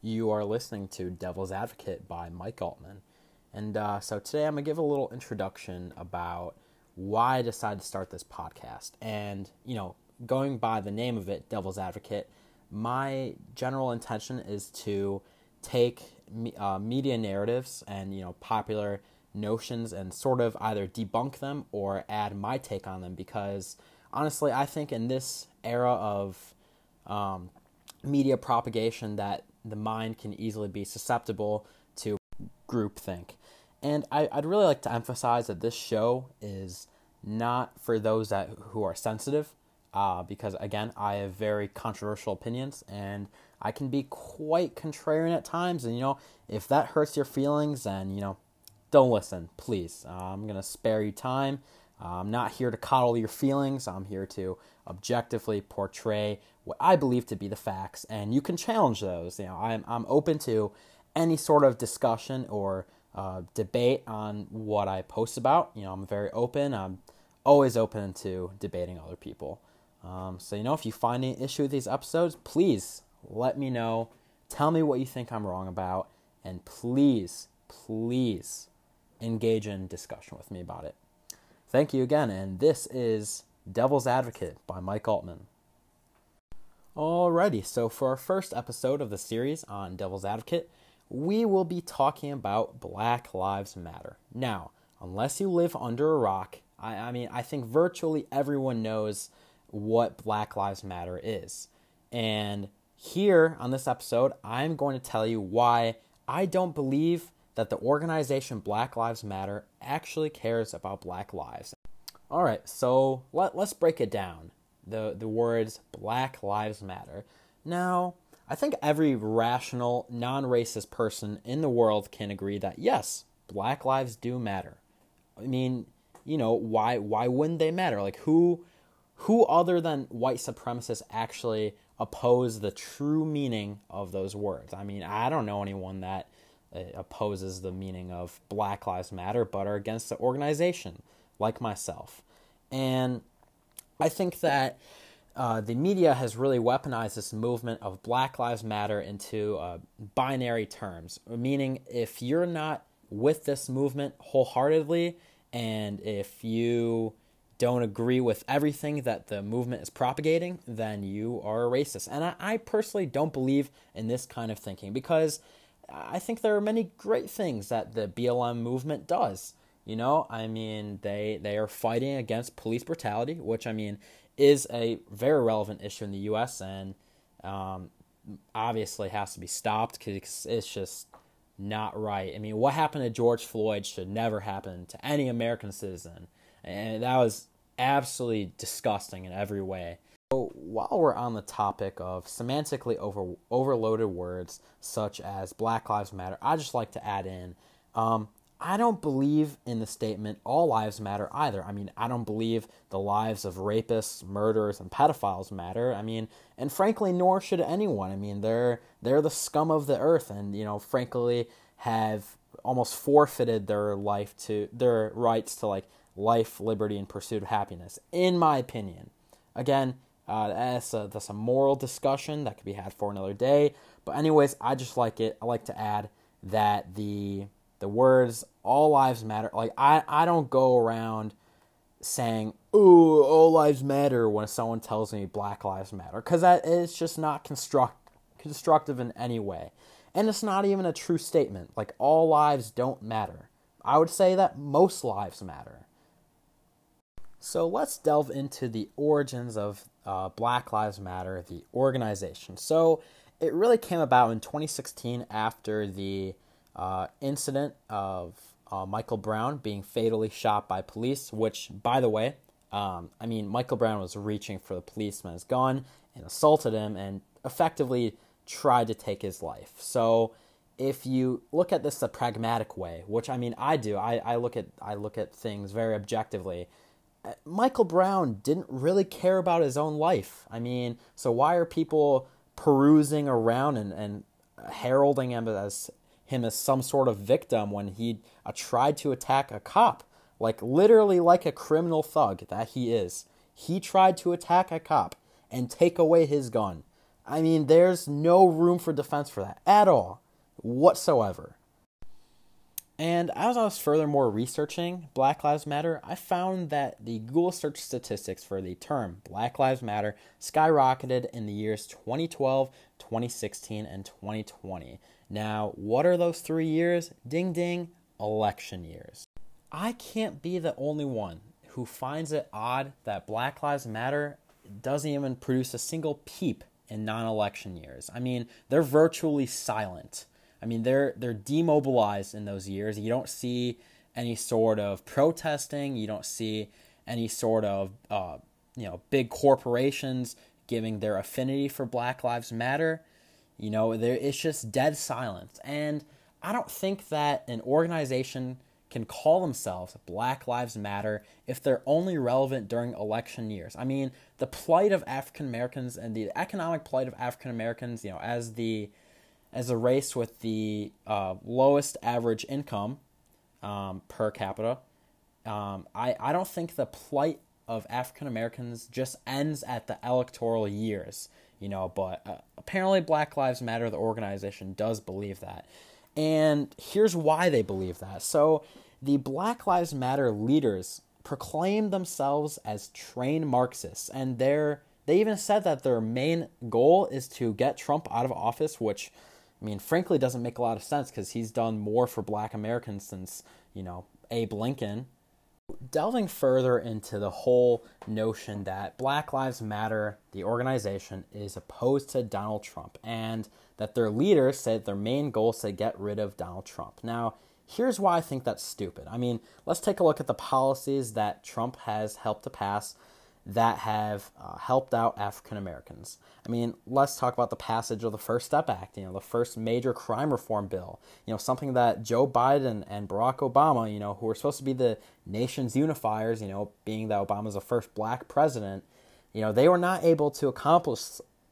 You are listening to Devil's Advocate by Mike Altman. And uh, so today I'm going to give a little introduction about why I decided to start this podcast. And, you know, going by the name of it, Devil's Advocate, my general intention is to take uh, media narratives and, you know, popular notions and sort of either debunk them or add my take on them because honestly, I think in this era of um, media propagation that the mind can easily be susceptible to groupthink. And I, would really like to emphasize that this show is not for those that who are sensitive, uh, because again, I have very controversial opinions and I can be quite contrarian at times. And you know, if that hurts your feelings, then you know, don't listen, please. Uh, I'm gonna spare you time. I'm not here to coddle your feelings. I'm here to objectively portray what I believe to be the facts, and you can challenge those. You know, I'm I'm open to any sort of discussion or uh, debate on what I post about. You know, I'm very open. I'm always open to debating other people. Um, so you know, if you find any issue with these episodes, please let me know. Tell me what you think I'm wrong about, and please, please engage in discussion with me about it. Thank you again, and this is Devil's Advocate by Mike Altman. Alrighty, so for our first episode of the series on Devil's Advocate, we will be talking about Black Lives Matter. Now, unless you live under a rock, I, I mean, I think virtually everyone knows what Black Lives Matter is. And here on this episode, I'm going to tell you why I don't believe that the organization Black Lives Matter actually cares about black lives. All right, so let, let's break it down. The, the words Black Lives Matter. Now, I think every rational, non racist person in the world can agree that yes, black lives do matter. I mean, you know, why why wouldn't they matter? Like who who other than white supremacists actually oppose the true meaning of those words? I mean, I don't know anyone that opposes the meaning of Black Lives Matter, but are against the organization, like myself. And I think that uh, the media has really weaponized this movement of Black Lives Matter into uh, binary terms, meaning if you're not with this movement wholeheartedly, and if you don't agree with everything that the movement is propagating, then you are a racist. And I, I personally don't believe in this kind of thinking because I think there are many great things that the BLM movement does. You know, I mean, they they are fighting against police brutality, which I mean is a very relevant issue in the U.S. and um, obviously has to be stopped because it's just not right. I mean, what happened to George Floyd should never happen to any American citizen, and that was absolutely disgusting in every way. So while we're on the topic of semantically over, overloaded words such as Black Lives Matter, I just like to add in um, I don't believe in the statement all lives matter either. I mean, I don't believe the lives of rapists, murderers, and pedophiles matter. I mean, and frankly, nor should anyone. I mean, they're they're the scum of the earth, and you know, frankly, have almost forfeited their life to their rights to like life, liberty, and pursuit of happiness. In my opinion, again, uh, that's, a, that's a moral discussion that could be had for another day. But anyways, I just like it. I like to add that the the words "all lives matter." Like I I don't go around saying "ooh all lives matter" when someone tells me Black Lives Matter because that is just not construct constructive in any way, and it's not even a true statement. Like all lives don't matter. I would say that most lives matter. So let's delve into the origins of uh, Black Lives Matter, the organization. So it really came about in 2016 after the uh, incident of uh, Michael Brown being fatally shot by police, which, by the way, um, I mean, Michael Brown was reaching for the policeman's gun and assaulted him and effectively tried to take his life. So if you look at this the pragmatic way, which I mean I do, I, I look at I look at things very objectively Michael Brown didn't really care about his own life. I mean, so why are people perusing around and, and heralding him as him as some sort of victim when he uh, tried to attack a cop? Like literally like a criminal thug that he is. He tried to attack a cop and take away his gun. I mean, there's no room for defense for that at all, whatsoever. And as I was furthermore researching Black Lives Matter, I found that the Google search statistics for the term Black Lives Matter skyrocketed in the years 2012, 2016, and 2020. Now, what are those three years? Ding ding, election years. I can't be the only one who finds it odd that Black Lives Matter doesn't even produce a single peep in non-election years. I mean, they're virtually silent. I mean, they're they're demobilized in those years. You don't see any sort of protesting. You don't see any sort of uh, you know big corporations giving their affinity for Black Lives Matter. You know, there it's just dead silence. And I don't think that an organization can call themselves Black Lives Matter if they're only relevant during election years. I mean, the plight of African Americans and the economic plight of African Americans, you know, as the as a race with the uh, lowest average income um, per capita, um, I, I don't think the plight of African Americans just ends at the electoral years, you know, but uh, apparently Black Lives Matter, the organization, does believe that. And here's why they believe that. So, the Black Lives Matter leaders proclaim themselves as trained Marxists, and they're, they even said that their main goal is to get Trump out of office, which, I mean, frankly, doesn't make a lot of sense because he's done more for black Americans since, you know, Abe Lincoln. Delving further into the whole notion that Black Lives Matter, the organization, is opposed to Donald Trump, and that their leaders said their main goal is to get rid of Donald Trump. Now, here's why I think that's stupid. I mean, let's take a look at the policies that Trump has helped to pass that have uh, helped out African Americans. I mean, let's talk about the passage of the First Step Act, you know, the first major crime reform bill, you know, something that Joe Biden and Barack Obama, you know, who were supposed to be the nation's unifiers, you know, being that Obama's the first black president, you know, they were not able to accomplish,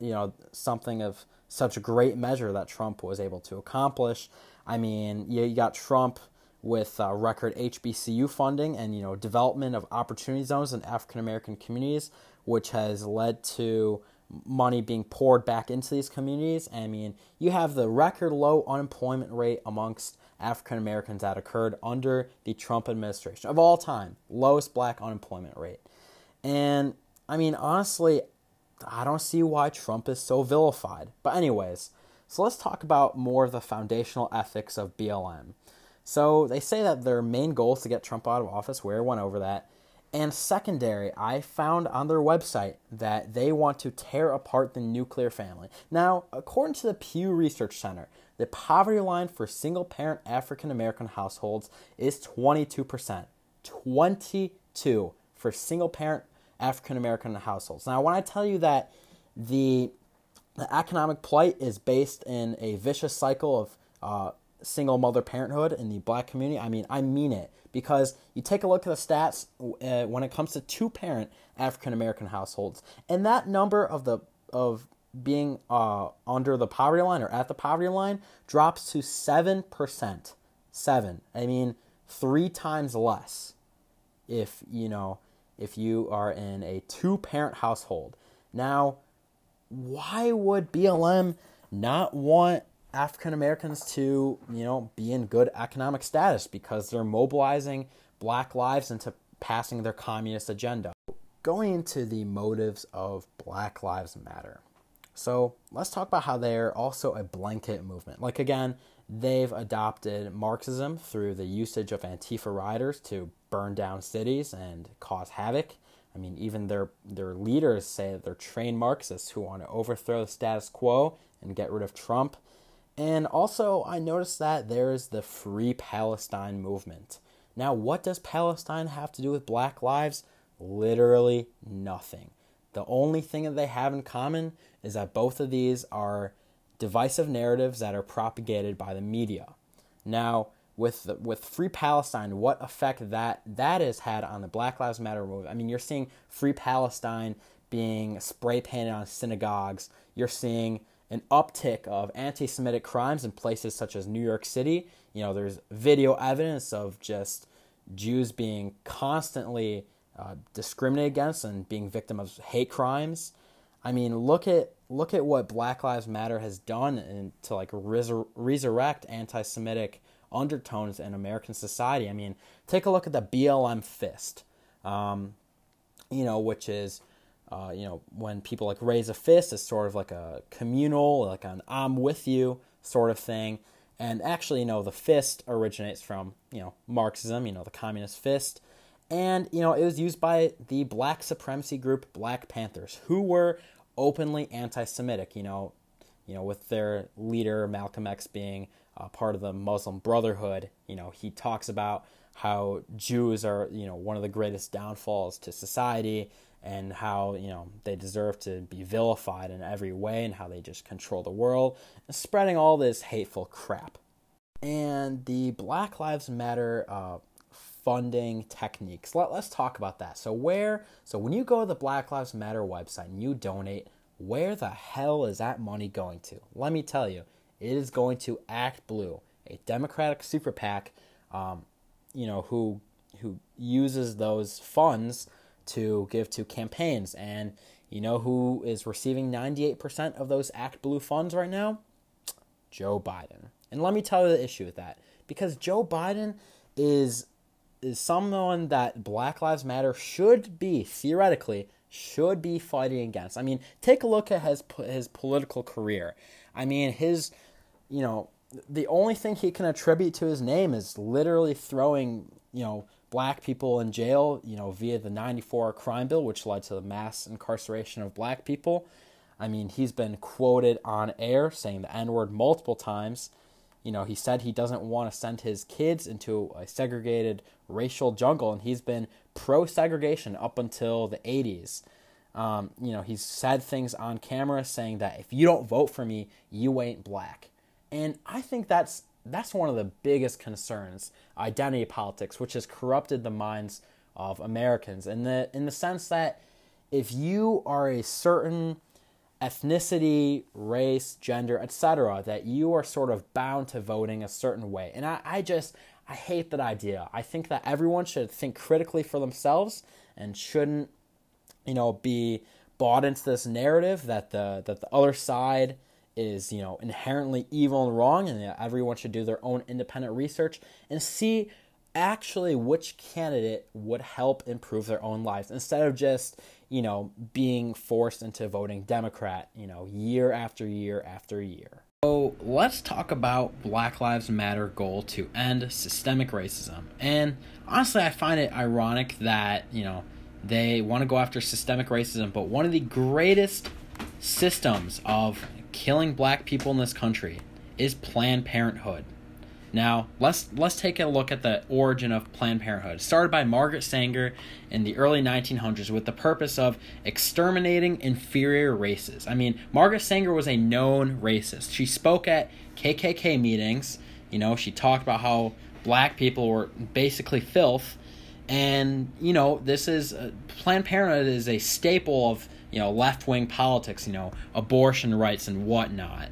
you know, something of such great measure that Trump was able to accomplish. I mean, you got Trump with uh, record HBCU funding and you know development of opportunity zones in African American communities, which has led to money being poured back into these communities. I mean, you have the record low unemployment rate amongst African Americans that occurred under the Trump administration of all time, lowest black unemployment rate. And I mean, honestly, I don't see why Trump is so vilified. But, anyways, so let's talk about more of the foundational ethics of BLM. So they say that their main goal is to get Trump out of office. We went over that. And secondary, I found on their website that they want to tear apart the nuclear family. Now, according to the Pew Research Center, the poverty line for single parent African American households is 22%. 22 for single parent African American households. Now, when I tell you that the the economic plight is based in a vicious cycle of uh, single mother parenthood in the black community, I mean, I mean it because you take a look at the stats uh, when it comes to two parent African American households, and that number of the of being uh, under the poverty line or at the poverty line drops to seven percent. Seven. I mean, three times less. If you know, if you are in a two parent household. Now, why would BLM not want African Americans to, you know, be in good economic status because they're mobilizing black lives into passing their communist agenda. Going into the motives of Black Lives Matter. So let's talk about how they're also a blanket movement. Like, again, they've adopted Marxism through the usage of Antifa riders to burn down cities and cause havoc. I mean, even their their leaders say that they're trained Marxists who want to overthrow the status quo and get rid of Trump. And also, I noticed that there is the Free Palestine movement. Now, what does Palestine have to do with Black Lives? Literally nothing. The only thing that they have in common is that both of these are divisive narratives that are propagated by the media. Now, with the, with Free Palestine, what effect that that has had on the Black Lives Matter movement? I mean, you're seeing Free Palestine being spray painted on synagogues. You're seeing an uptick of anti Semitic crimes in places such as New York City. You know, there's video evidence of just Jews being constantly uh, discriminated against and being victim of hate crimes. I mean, look at look at what Black Lives Matter has done and to like resur- resurrect anti-Semitic undertones in American society. I mean, take a look at the BLM fist, um, you know, which is, uh, you know, when people like raise a fist, it's sort of like a communal, like an "I'm with you" sort of thing. And actually, you know, the fist originates from you know Marxism, you know, the communist fist, and you know it was used by the black supremacy group Black Panthers, who were openly anti-Semitic. You know, you know, with their leader Malcolm X being uh, part of the Muslim Brotherhood. You know, he talks about how Jews are, you know, one of the greatest downfalls to society and how, you know, they deserve to be vilified in every way and how they just control the world, spreading all this hateful crap. And the Black Lives Matter uh, funding techniques. Let, let's talk about that. So where so when you go to the Black Lives Matter website and you donate, where the hell is that money going to? Let me tell you, it is going to Act Blue, a Democratic super PAC, um, you know, who who uses those funds to give to campaigns. And you know who is receiving 98% of those Act Blue funds right now? Joe Biden. And let me tell you the issue with that. Because Joe Biden is is someone that Black Lives Matter should be theoretically should be fighting against. I mean, take a look at his his political career. I mean, his you know, the only thing he can attribute to his name is literally throwing, you know, black people in jail, you know, via the 94 crime bill, which led to the mass incarceration of black people. I mean, he's been quoted on air saying the N word multiple times. You know, he said he doesn't want to send his kids into a segregated racial jungle, and he's been pro segregation up until the 80s. Um, you know, he's said things on camera saying that if you don't vote for me, you ain't black. And I think that's that's one of the biggest concerns, identity politics, which has corrupted the minds of Americans in the in the sense that if you are a certain ethnicity, race, gender, etc., that you are sort of bound to voting a certain way. And I, I just I hate that idea. I think that everyone should think critically for themselves and shouldn't, you know, be bought into this narrative that the that the other side is you know inherently evil and wrong and everyone should do their own independent research and see actually which candidate would help improve their own lives instead of just you know being forced into voting democrat you know year after year after year. So let's talk about black lives matter goal to end systemic racism. And honestly i find it ironic that you know they want to go after systemic racism but one of the greatest systems of killing black people in this country is Planned Parenthood. Now, let's let's take a look at the origin of Planned Parenthood. Started by Margaret Sanger in the early 1900s with the purpose of exterminating inferior races. I mean, Margaret Sanger was a known racist. She spoke at KKK meetings, you know, she talked about how black people were basically filth and, you know, this is uh, Planned Parenthood is a staple of you know, left wing politics, you know, abortion rights and whatnot.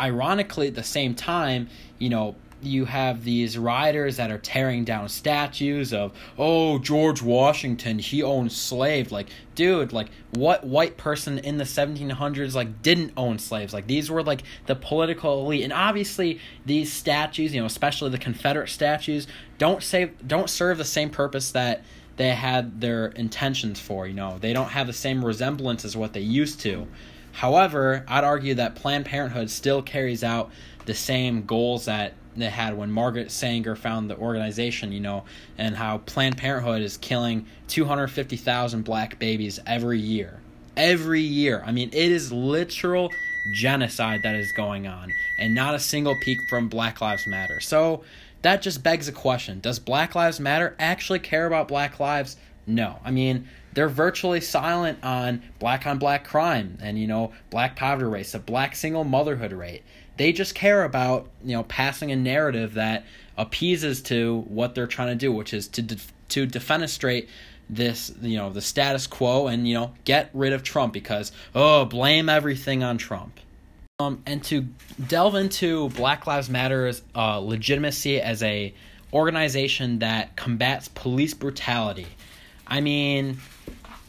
Ironically, at the same time, you know, you have these rioters that are tearing down statues of oh George Washington he owned slaves. Like dude like what white person in the 1700s like didn't own slaves? Like these were like the political elite. And obviously these statues you know especially the Confederate statues don't say don't serve the same purpose that they had their intentions for. You know, they don't have the same resemblance as what they used to. However, I'd argue that Planned Parenthood still carries out the same goals that they had when Margaret Sanger found the organization, you know, and how Planned Parenthood is killing 250,000 black babies every year. Every year. I mean, it is literal genocide that is going on, and not a single peak from Black Lives Matter. So, that just begs a question Does Black Lives Matter actually care about black lives? No. I mean, they're virtually silent on black on black crime and, you know, black poverty rates, the black single motherhood rate. They just care about, you know, passing a narrative that appeases to what they're trying to do, which is to, de- to defenestrate this you know the status quo and you know get rid of Trump because oh blame everything on Trump. Um, and to delve into Black Lives Matter's uh, legitimacy as a organization that combats police brutality. I mean,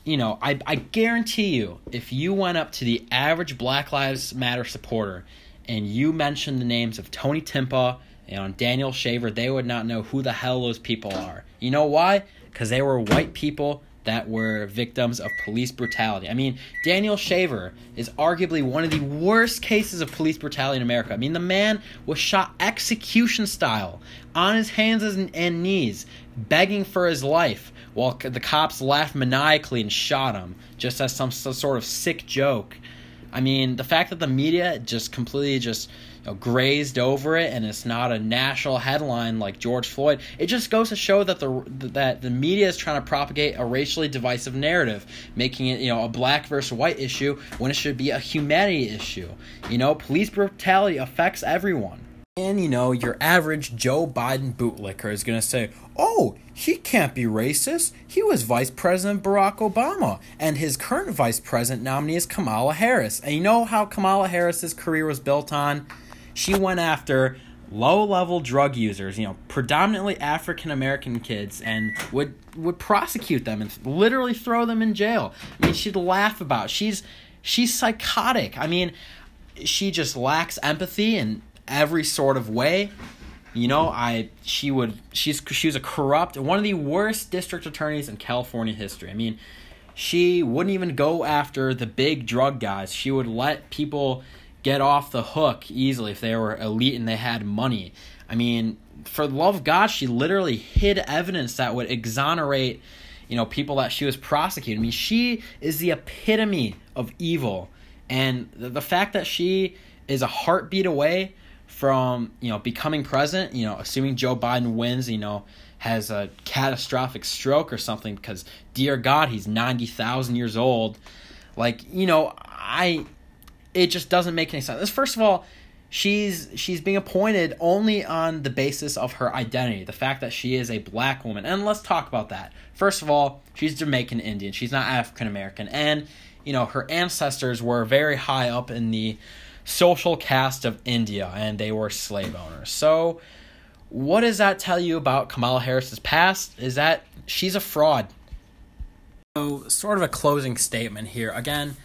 you know, I, I guarantee you, if you went up to the average Black Lives Matter supporter and you mentioned the names of Tony Timpa and Daniel Shaver, they would not know who the hell those people are. You know why? Because they were white people that were victims of police brutality. I mean, Daniel Shaver is arguably one of the worst cases of police brutality in America. I mean, the man was shot execution style on his hands and knees, begging for his life while the cops laughed maniacally and shot him just as some, some sort of sick joke. I mean, the fact that the media just completely just you know, grazed over it and it's not a national headline like George Floyd, it just goes to show that the that the media is trying to propagate a racially divisive narrative, making it you know a black versus white issue when it should be a humanity issue. You know, police brutality affects everyone. And you know, your average Joe Biden bootlicker is going to say, oh, he can't be racist. He was Vice President Barack Obama, and his current Vice President nominee is Kamala Harris. And you know how Kamala Harris's career was built on? She went after low level drug users, you know, predominantly African American kids, and would would prosecute them and literally throw them in jail. I mean, she'd laugh about. It. She's she's psychotic. I mean, she just lacks empathy in every sort of way. You know, I she would she's she was a corrupt one of the worst district attorneys in California history. I mean, she wouldn't even go after the big drug guys. She would let people get off the hook easily if they were elite and they had money. I mean, for the love of God, she literally hid evidence that would exonerate, you know, people that she was prosecuting. I mean, she is the epitome of evil. And the, the fact that she is a heartbeat away from you know becoming president. You know, assuming Joe Biden wins, you know, has a catastrophic stroke or something because dear God, he's ninety thousand years old. Like you know, I it just doesn't make any sense. First of all, she's she's being appointed only on the basis of her identity, the fact that she is a black woman. And let's talk about that. First of all, she's Jamaican Indian. She's not African American, and you know her ancestors were very high up in the social caste of India and they were slave owners. So, what does that tell you about Kamala Harris's past? Is that she's a fraud. So, sort of a closing statement here. Again,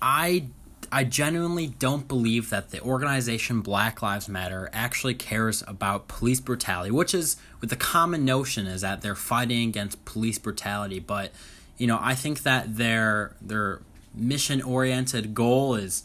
I I genuinely don't believe that the organization Black Lives Matter actually cares about police brutality, which is with the common notion is that they're fighting against police brutality, but you know, I think that their their mission oriented goal is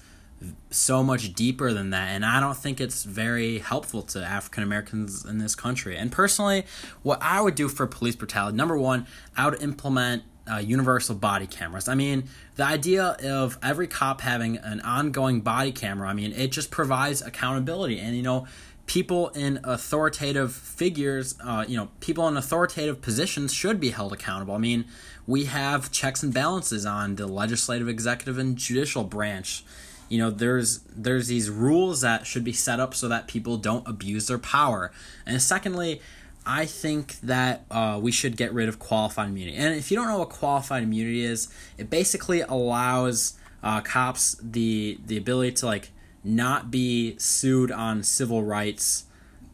so much deeper than that. And i don't think it's very helpful to african americans in this country. And personally what i would do for police brutality number one i would implement uh, universal body cameras. I mean the idea of every cop having an ongoing body camera i mean it just provides accountability. And you know people in authoritative figures uh, you know people in authoritative positions should be held accountable. I mean we have checks and balances on the legislative executive and judicial branch. You know there's there's these rules that should be set up so that people don't abuse their power. And secondly i think that uh, we should get rid of qualified immunity. And if you don't know what qualified immunity is it basically allows uh, cops the the ability to like not be sued on civil rights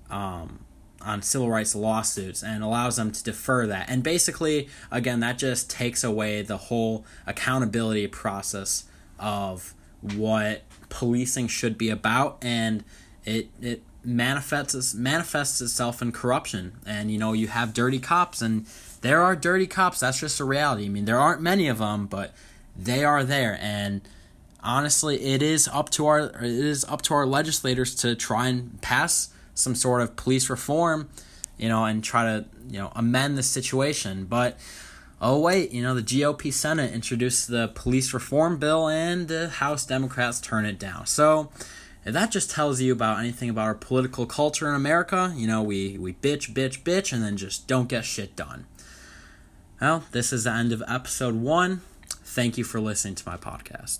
um, on civil rights lawsuits and allows them to defer that. And basically again that just takes away the whole accountability process of what policing should be about. And it it manifests manifests itself in corruption. And you know you have dirty cops and there are dirty cops. That's just a reality. I mean there aren't many of them but they are there. And honestly it is up to our it is up to our legislators to try and pass some sort of police reform you know and try to you know amend the situation. But oh wait, you know the GOP Senate introduced the police reform bill and the House Democrats turn it down. So if that just tells you about anything about our political culture in America, you know, we, we bitch, bitch, bitch, and then just don't get shit done. Well, this is the end of episode one. Thank you for listening to my podcast.